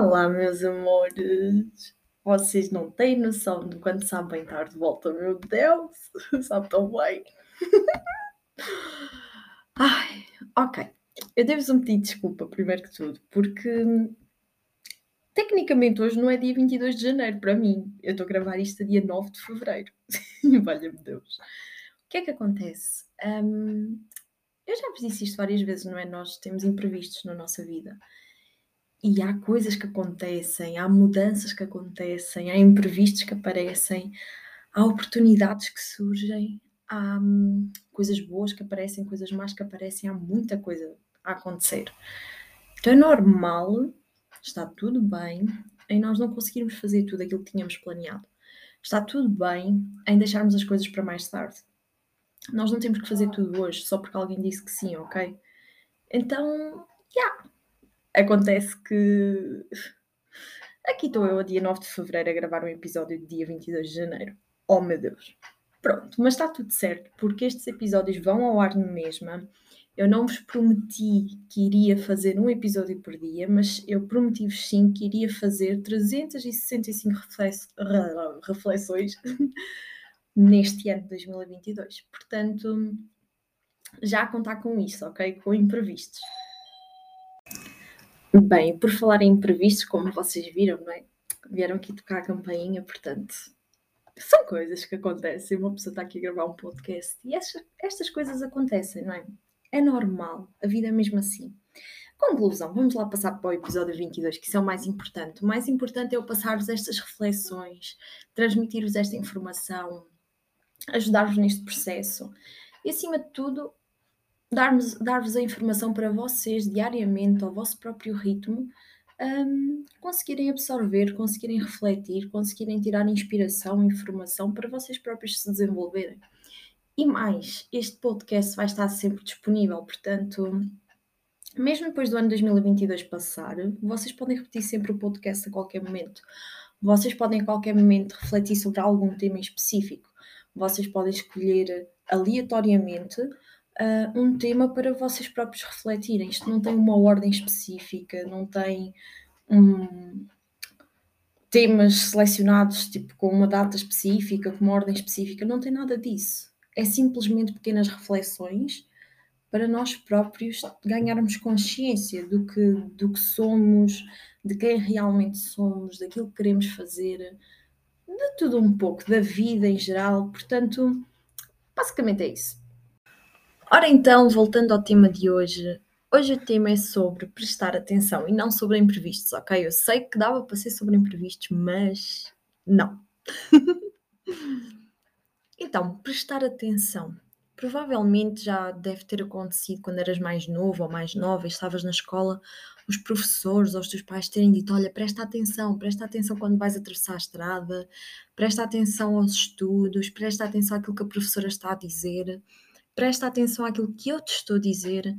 Olá, meus amores! Vocês não têm noção de quanto sabem estar de volta, meu Deus! Sabe tão bem! Ai, ok. Eu devo-vos um pedido de desculpa, primeiro que tudo, porque tecnicamente hoje não é dia 22 de janeiro para mim. Eu estou a gravar isto a dia 9 de fevereiro. Valha-me Deus. O que é que acontece? Um, eu já vos disse isto várias vezes, não é? Nós temos imprevistos na nossa vida. E há coisas que acontecem, há mudanças que acontecem, há imprevistos que aparecem, há oportunidades que surgem, há hum, coisas boas que aparecem, coisas más que aparecem, há muita coisa a acontecer. Então é normal, está tudo bem em nós não conseguirmos fazer tudo aquilo que tínhamos planeado. Está tudo bem em deixarmos as coisas para mais tarde. Nós não temos que fazer tudo hoje só porque alguém disse que sim, ok? Então, yeah, acontece que aqui estou eu, a dia 9 de fevereiro, a gravar um episódio de dia 22 de janeiro. Oh meu Deus! Pronto, mas está tudo certo, porque estes episódios vão ao ar na mesma. Eu não vos prometi que iria fazer um episódio por dia, mas eu prometi-vos sim que iria fazer 365 reflexões neste ano de 2022. Portanto, já a contar com isso, ok? Com imprevistos. Bem, por falar em imprevistos, como vocês viram, não é? Vieram aqui tocar a campainha, portanto, são coisas que acontecem. Uma pessoa está aqui a gravar um podcast e estas, estas coisas acontecem, não é? É normal, a vida é mesmo assim. Conclusão, vamos lá passar para o episódio 22, que isso é o mais importante. O mais importante é eu passar-vos estas reflexões, transmitir-vos esta informação, ajudar-vos neste processo e, acima de tudo, dar-vos dar a informação para vocês diariamente, ao vosso próprio ritmo, um, conseguirem absorver, conseguirem refletir, conseguirem tirar inspiração, informação para vocês próprios se desenvolverem. E mais, este podcast vai estar sempre disponível, portanto, mesmo depois do ano 2022 passar, vocês podem repetir sempre o podcast a qualquer momento. Vocês podem a qualquer momento refletir sobre algum tema específico. Vocês podem escolher aleatoriamente uh, um tema para vocês próprios refletirem. Isto não tem uma ordem específica, não tem um, temas selecionados tipo com uma data específica, com uma ordem específica, não tem nada disso. É simplesmente pequenas reflexões para nós próprios ganharmos consciência do que, do que somos, de quem realmente somos, daquilo que queremos fazer, de tudo um pouco, da vida em geral. Portanto, basicamente é isso. Ora então, voltando ao tema de hoje, hoje o tema é sobre prestar atenção e não sobre imprevistos, ok? Eu sei que dava para ser sobre imprevistos, mas não. então, prestar atenção. Provavelmente já deve ter acontecido quando eras mais novo ou mais nova e estavas na escola, os professores ou os teus pais terem dito: Olha, presta atenção, presta atenção quando vais atravessar a estrada, presta atenção aos estudos, presta atenção àquilo que a professora está a dizer presta atenção àquilo que eu te estou a dizer.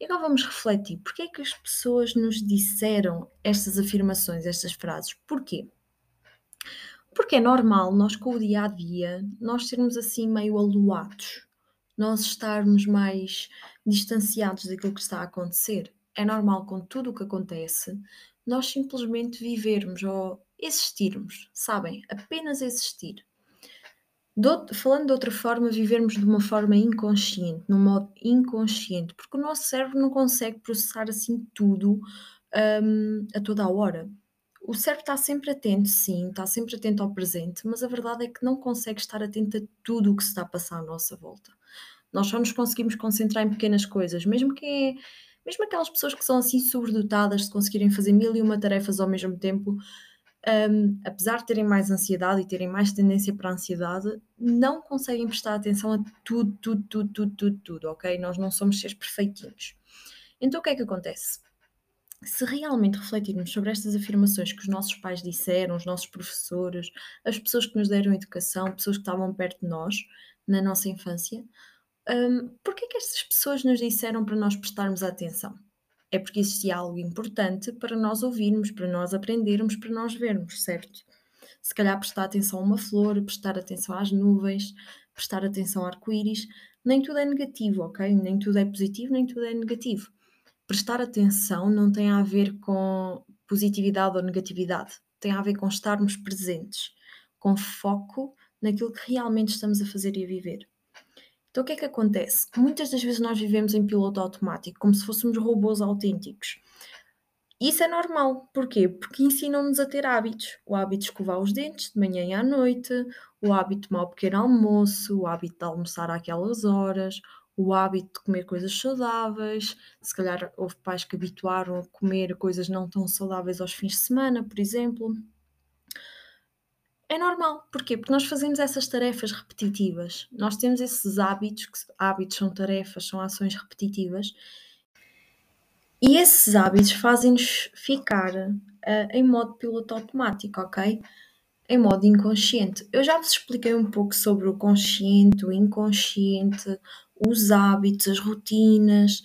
E agora vamos refletir. Porquê é que as pessoas nos disseram estas afirmações, estas frases? Porquê? Porque é normal nós com o dia a dia, nós sermos assim meio aluados, nós estarmos mais distanciados daquilo que está a acontecer. É normal com tudo o que acontece, nós simplesmente vivermos ou existirmos, sabem? Apenas existir falando de outra forma, vivermos de uma forma inconsciente, num modo inconsciente, porque o nosso cérebro não consegue processar assim tudo um, a toda a hora. O cérebro está sempre atento, sim, está sempre atento ao presente, mas a verdade é que não consegue estar atento a tudo o que se está a passar à nossa volta. Nós só nos conseguimos concentrar em pequenas coisas, mesmo que é, mesmo aquelas pessoas que são assim sobredotadas de conseguirem fazer mil e uma tarefas ao mesmo tempo, um, apesar de terem mais ansiedade e terem mais tendência para a ansiedade, não conseguem prestar atenção a tudo, tudo, tudo, tudo, tudo, tudo, ok? Nós não somos seres perfeitinhos. Então o que é que acontece? Se realmente refletirmos sobre estas afirmações que os nossos pais disseram, os nossos professores, as pessoas que nos deram educação, pessoas que estavam perto de nós na nossa infância, um, porquê é que estas pessoas nos disseram para nós prestarmos atenção? É porque existia algo importante para nós ouvirmos, para nós aprendermos, para nós vermos, certo? Se calhar prestar atenção a uma flor, prestar atenção às nuvens, prestar atenção ao arco-íris, nem tudo é negativo, ok? Nem tudo é positivo, nem tudo é negativo. Prestar atenção não tem a ver com positividade ou negatividade. Tem a ver com estarmos presentes, com foco naquilo que realmente estamos a fazer e a viver. Então, o que é que acontece? Muitas das vezes nós vivemos em piloto automático, como se fôssemos robôs autênticos. Isso é normal. Porquê? Porque ensinam-nos a ter hábitos. O hábito de escovar os dentes de manhã e à noite, o hábito de tomar o pequeno almoço, o hábito de almoçar àquelas horas, o hábito de comer coisas saudáveis. Se calhar houve pais que habituaram a comer coisas não tão saudáveis aos fins de semana, por exemplo. É normal. Porquê? Porque nós fazemos essas tarefas repetitivas. Nós temos esses hábitos, que hábitos são tarefas, são ações repetitivas, e esses hábitos fazem-nos ficar uh, em modo piloto automático, ok? Em modo inconsciente. Eu já vos expliquei um pouco sobre o consciente, o inconsciente, os hábitos, as rotinas,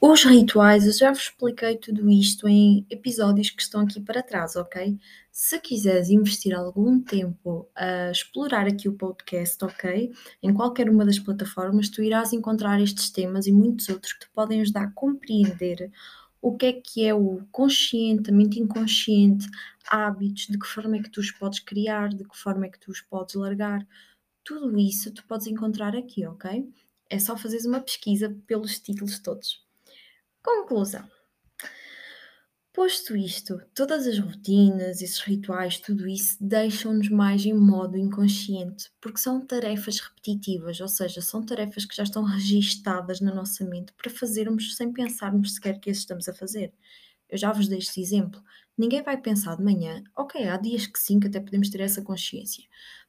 os rituais. Eu já vos expliquei tudo isto em episódios que estão aqui para trás, ok? Se quiseres investir algum tempo a explorar aqui o podcast, ok? Em qualquer uma das plataformas, tu irás encontrar estes temas e muitos outros que te podem ajudar a compreender o que é que é o consciente, a mente inconsciente, hábitos, de que forma é que tu os podes criar, de que forma é que tu os podes largar. Tudo isso tu podes encontrar aqui, ok? É só fazeres uma pesquisa pelos títulos todos. Conclusão. Posto isto, todas as rotinas, esses rituais, tudo isso deixam-nos mais em modo inconsciente, porque são tarefas repetitivas, ou seja, são tarefas que já estão registadas na nossa mente para fazermos sem pensarmos sequer que as estamos a fazer. Eu já vos dei este exemplo. Ninguém vai pensar de manhã, ok, há dias que sim, que até podemos ter essa consciência,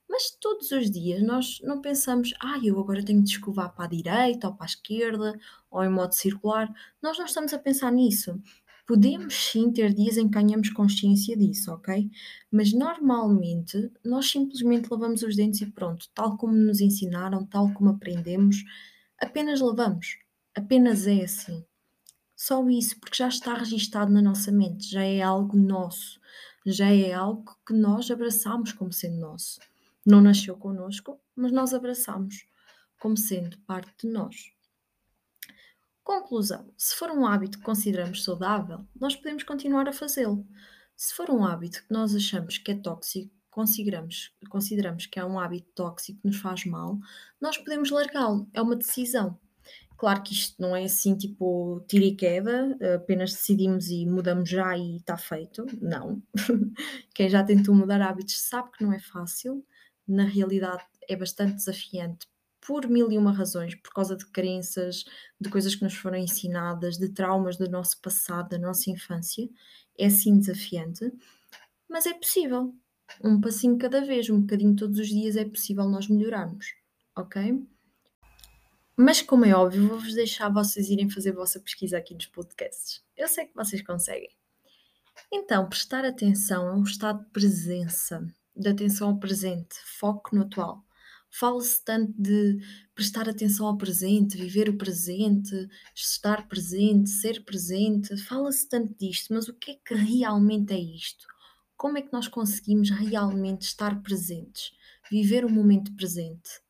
mas todos os dias nós não pensamos, ah, eu agora tenho de escovar para a direita ou para a esquerda ou em modo circular. Nós não estamos a pensar nisso. Podemos sim ter dias em que ganhamos consciência disso, ok? Mas normalmente nós simplesmente lavamos os dentes e pronto, tal como nos ensinaram, tal como aprendemos, apenas lavamos. Apenas é assim. Só isso, porque já está registado na nossa mente, já é algo nosso, já é algo que nós abraçamos como sendo nosso. Não nasceu connosco, mas nós abraçamos como sendo parte de nós. Conclusão: se for um hábito que consideramos saudável, nós podemos continuar a fazê-lo. Se for um hábito que nós achamos que é tóxico, consideramos, consideramos que é um hábito tóxico que nos faz mal, nós podemos largá-lo. É uma decisão. Claro que isto não é assim tipo tira e queda, apenas decidimos e mudamos já e está feito. Não. Quem já tentou mudar hábitos sabe que não é fácil. Na realidade, é bastante desafiante por mil e uma razões, por causa de crenças, de coisas que nos foram ensinadas, de traumas do nosso passado, da nossa infância. É sim desafiante, mas é possível. Um passinho cada vez, um bocadinho todos os dias é possível nós melhorarmos, ok? Mas como é óbvio, vou-vos deixar vocês irem fazer a vossa pesquisa aqui nos podcasts. Eu sei que vocês conseguem. Então, prestar atenção é um estado de presença, de atenção ao presente, foco no atual. Fala-se tanto de prestar atenção ao presente, viver o presente, estar presente, ser presente. Fala-se tanto disto, mas o que é que realmente é isto? Como é que nós conseguimos realmente estar presentes, viver o momento presente?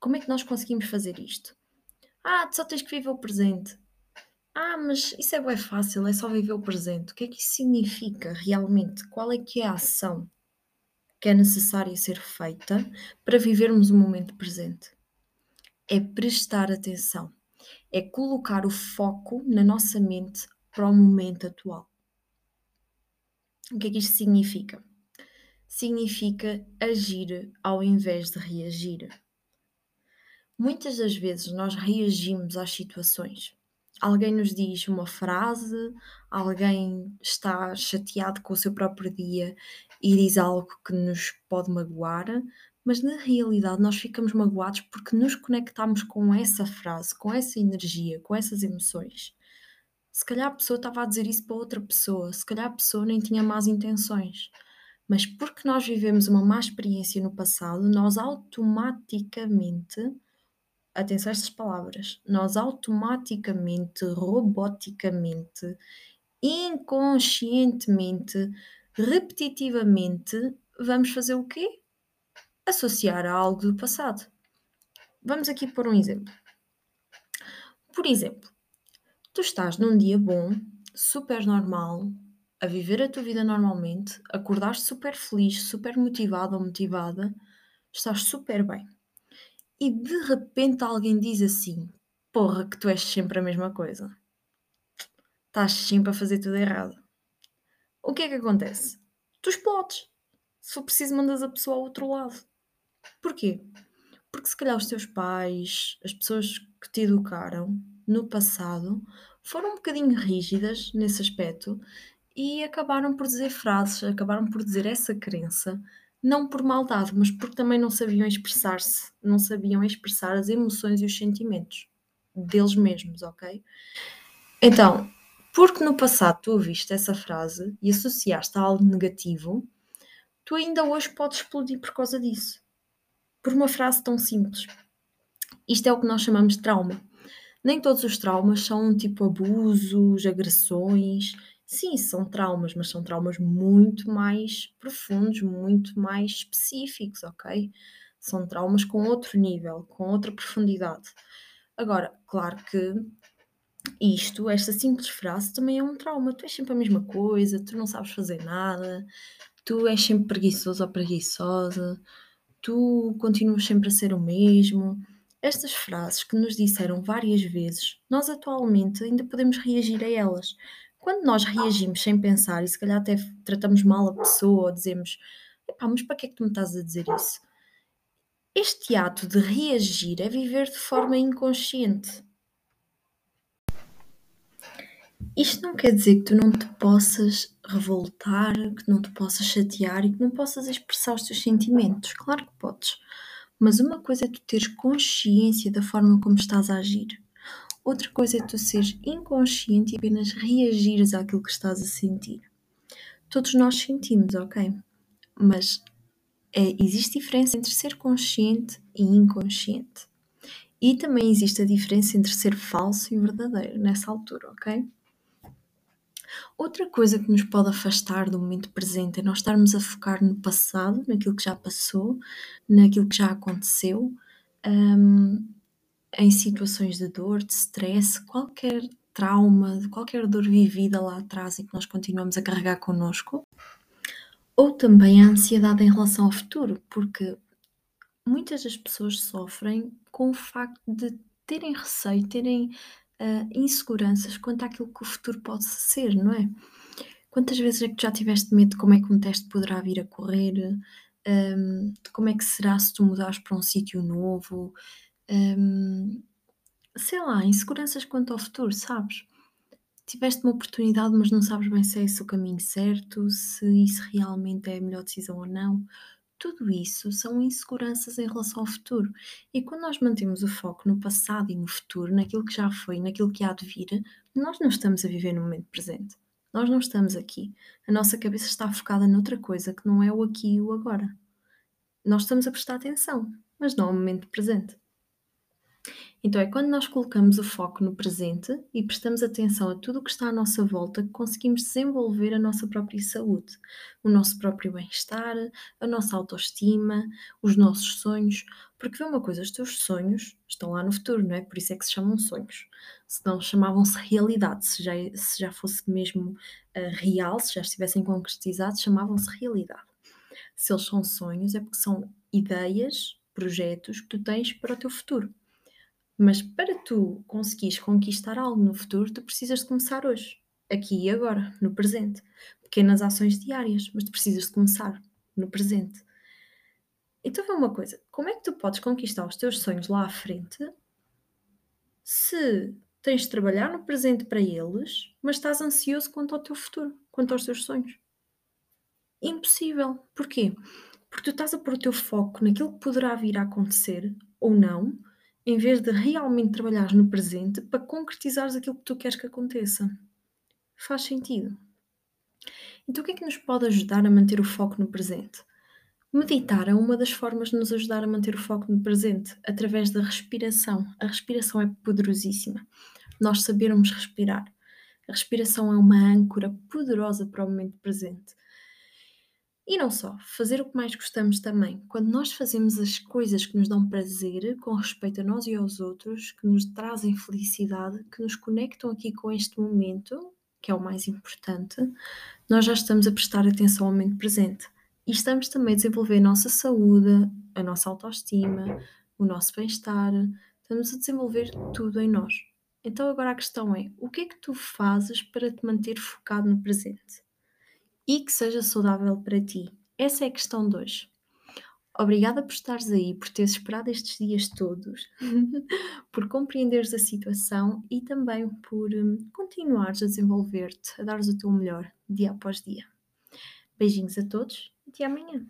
Como é que nós conseguimos fazer isto? Ah, tu só tens que viver o presente. Ah, mas isso é bem fácil, é só viver o presente. O que é que isso significa realmente? Qual é que é a ação? Que é necessária ser feita para vivermos o momento presente. É prestar atenção, é colocar o foco na nossa mente para o momento atual. O que é que isto significa? Significa agir ao invés de reagir. Muitas das vezes nós reagimos às situações alguém nos diz uma frase, alguém está chateado com o seu próprio dia e diz algo que nos pode magoar, mas na realidade nós ficamos magoados porque nos conectamos com essa frase, com essa energia, com essas emoções. Se calhar a pessoa estava a dizer isso para outra pessoa, se calhar a pessoa nem tinha más intenções. Mas porque nós vivemos uma má experiência no passado, nós automaticamente atenção a estas palavras, nós automaticamente, roboticamente, inconscientemente, repetitivamente, vamos fazer o quê? Associar a algo do passado. Vamos aqui pôr um exemplo. Por exemplo, tu estás num dia bom, super normal, a viver a tua vida normalmente, acordaste super feliz, super motivado ou motivada, estás super bem. E de repente alguém diz assim: Porra, que tu és sempre a mesma coisa. Estás sempre a fazer tudo errado. O que é que acontece? Tu explodes. Se for preciso, mandas a pessoa ao outro lado. Porquê? Porque se calhar os teus pais, as pessoas que te educaram no passado, foram um bocadinho rígidas nesse aspecto e acabaram por dizer frases, acabaram por dizer essa crença, não por maldade, mas porque também não sabiam expressar-se, não sabiam expressar as emoções e os sentimentos deles mesmos, ok? Então, porque no passado tu ouviste essa frase e associaste a algo negativo, tu ainda hoje podes explodir por causa disso. Por uma frase tão simples. Isto é o que nós chamamos de trauma. Nem todos os traumas são tipo abusos, agressões. Sim, são traumas, mas são traumas muito mais profundos, muito mais específicos, ok? São traumas com outro nível, com outra profundidade. Agora, claro que isto, esta simples frase, também é um trauma. Tu és sempre a mesma coisa, tu não sabes fazer nada, tu és sempre preguiçoso ou preguiçosa, tu continuas sempre a ser o mesmo. Estas frases que nos disseram várias vezes, nós atualmente ainda podemos reagir a elas. Quando nós reagimos sem pensar e se calhar até tratamos mal a pessoa ou dizemos Epá, mas para que é que tu me estás a dizer isso? Este ato de reagir é viver de forma inconsciente. Isto não quer dizer que tu não te possas revoltar, que não te possas chatear e que não possas expressar os teus sentimentos. Claro que podes. Mas uma coisa é tu teres consciência da forma como estás a agir. Outra coisa é tu seres inconsciente e apenas reagires àquilo que estás a sentir. Todos nós sentimos, ok? Mas é, existe diferença entre ser consciente e inconsciente. E também existe a diferença entre ser falso e verdadeiro nessa altura, ok? Outra coisa que nos pode afastar do momento presente é nós estarmos a focar no passado, naquilo que já passou, naquilo que já aconteceu, um, em situações de dor, de stress, qualquer trauma, qualquer dor vivida lá atrás e que nós continuamos a carregar connosco. Ou também a ansiedade em relação ao futuro, porque muitas das pessoas sofrem com o facto de terem receio, terem uh, inseguranças quanto àquilo que o futuro pode ser, não é? Quantas vezes é que já tiveste medo de como é que um teste poderá vir a correr, um, de como é que será se tu mudares para um sítio novo, um, sei lá, inseguranças quanto ao futuro, sabes? Tiveste uma oportunidade, mas não sabes bem se é esse o caminho certo, se isso realmente é a melhor decisão ou não. Tudo isso são inseguranças em relação ao futuro. E quando nós mantemos o foco no passado e no futuro, naquilo que já foi, naquilo que há de vir, nós não estamos a viver no momento presente. Nós não estamos aqui. A nossa cabeça está focada noutra coisa que não é o aqui e o agora. Nós estamos a prestar atenção, mas não ao momento presente. Então é quando nós colocamos o foco no presente e prestamos atenção a tudo o que está à nossa volta que conseguimos desenvolver a nossa própria saúde, o nosso próprio bem-estar, a nossa autoestima, os nossos sonhos. Porque vê uma coisa, os teus sonhos estão lá no futuro, não é? Por isso é que se chamam sonhos. Se não chamavam-se realidade, se já, se já fosse mesmo uh, real, se já estivessem concretizados, chamavam-se realidade. Se eles são sonhos, é porque são ideias, projetos que tu tens para o teu futuro. Mas para tu conseguires conquistar algo no futuro, tu precisas de começar hoje, aqui e agora, no presente. Pequenas ações diárias, mas tu precisas de começar no presente. Então vê uma coisa, como é que tu podes conquistar os teus sonhos lá à frente se tens de trabalhar no presente para eles, mas estás ansioso quanto ao teu futuro, quanto aos teus sonhos? Impossível. Porquê? Porque tu estás a pôr o teu foco naquilo que poderá vir a acontecer ou não, em vez de realmente trabalhar no presente para concretizares aquilo que tu queres que aconteça. Faz sentido. Então, o que é que nos pode ajudar a manter o foco no presente? Meditar é uma das formas de nos ajudar a manter o foco no presente, através da respiração. A respiração é poderosíssima. Nós sabermos respirar. A respiração é uma âncora poderosa para o momento presente. E não só, fazer o que mais gostamos também. Quando nós fazemos as coisas que nos dão prazer, com respeito a nós e aos outros, que nos trazem felicidade, que nos conectam aqui com este momento, que é o mais importante, nós já estamos a prestar atenção ao momento presente. E estamos também a desenvolver a nossa saúde, a nossa autoestima, o nosso bem-estar. Estamos a desenvolver tudo em nós. Então agora a questão é: o que é que tu fazes para te manter focado no presente? E que seja saudável para ti? Essa é a questão de hoje. Obrigada por estares aí, por teres esperado estes dias todos, por compreenderes a situação e também por hum, continuares a desenvolver-te, a dares o teu melhor dia após dia. Beijinhos a todos e até amanhã.